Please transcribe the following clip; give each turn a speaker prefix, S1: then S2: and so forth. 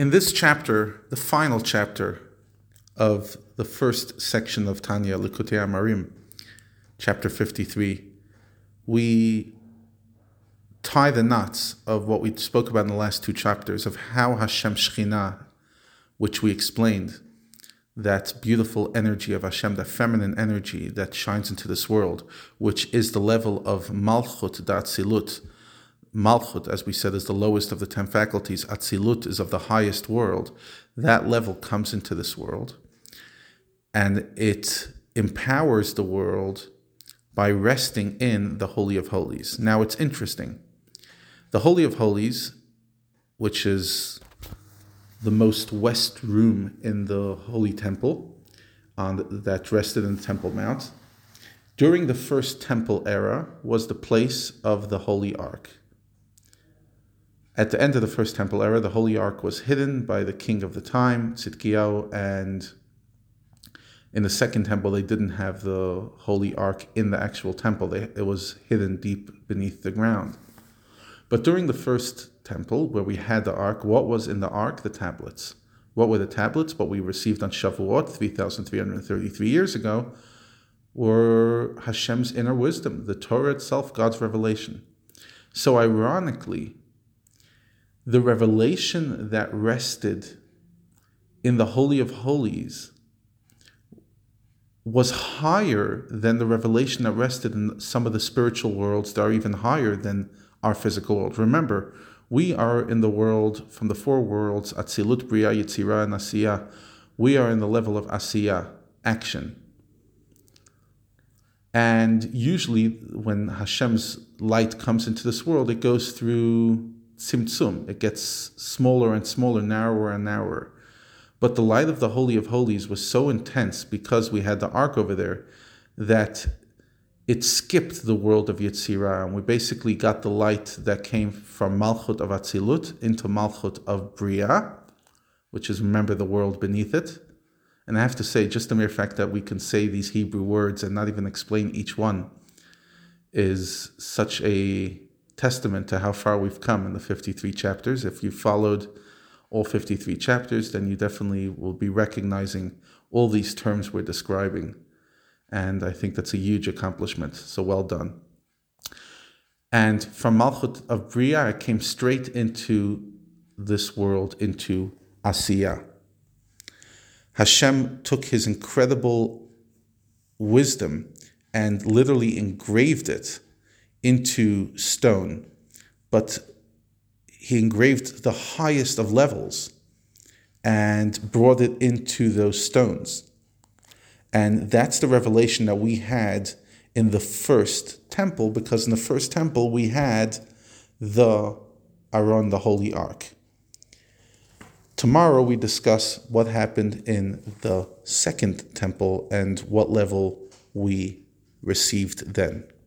S1: In this chapter, the final chapter of the first section of Tanya Likutei Amarim, chapter 53, we tie the knots of what we spoke about in the last two chapters of how Hashem Shekhinah, which we explained, that beautiful energy of Hashem, that feminine energy that shines into this world, which is the level of Malchut d'Atzilut. Malchut, as we said, is the lowest of the ten faculties. Atzilut is of the highest world. That level comes into this world and it empowers the world by resting in the Holy of Holies. Now it's interesting. The Holy of Holies, which is the most west room in the Holy Temple, on that rested in the Temple Mount, during the first Temple era was the place of the Holy Ark. At the end of the first Temple era, the Holy Ark was hidden by the king of the time, Tzidkiyahu, and in the second temple, they didn't have the Holy Ark in the actual temple. They, it was hidden deep beneath the ground. But during the first temple, where we had the ark, what was in the ark? The tablets. What were the tablets? What we received on Shavuot 3,333 years ago were Hashem's inner wisdom, the Torah itself, God's revelation. So, ironically, the revelation that rested in the Holy of Holies was higher than the revelation that rested in some of the spiritual worlds that are even higher than our physical world. Remember, we are in the world from the four worlds, Atzilut, Bria, Yitzira, and Asiya. We are in the level of Asiya, action. And usually, when Hashem's light comes into this world, it goes through Tzimtzum. It gets smaller and smaller, narrower and narrower. But the light of the Holy of Holies was so intense because we had the ark over there that it skipped the world of Yetzirah, and we basically got the light that came from Malchut of Atzilut into Malchut of Bria, which is, remember, the world beneath it. And I have to say, just the mere fact that we can say these Hebrew words and not even explain each one is such a testament to how far we've come in the 53 chapters. If you followed all 53 chapters, then you definitely will be recognizing all these terms we're describing and I think that's a huge accomplishment. So well done. And from Malchut of Bria, I came straight into this world, into Asiya. Hashem took his incredible wisdom and literally engraved it into stone, but he engraved the highest of levels and brought it into those stones. And that's the revelation that we had in the first temple, because in the first temple we had the Aron, the Holy Ark. Tomorrow we discuss what happened in the second temple and what level we received then.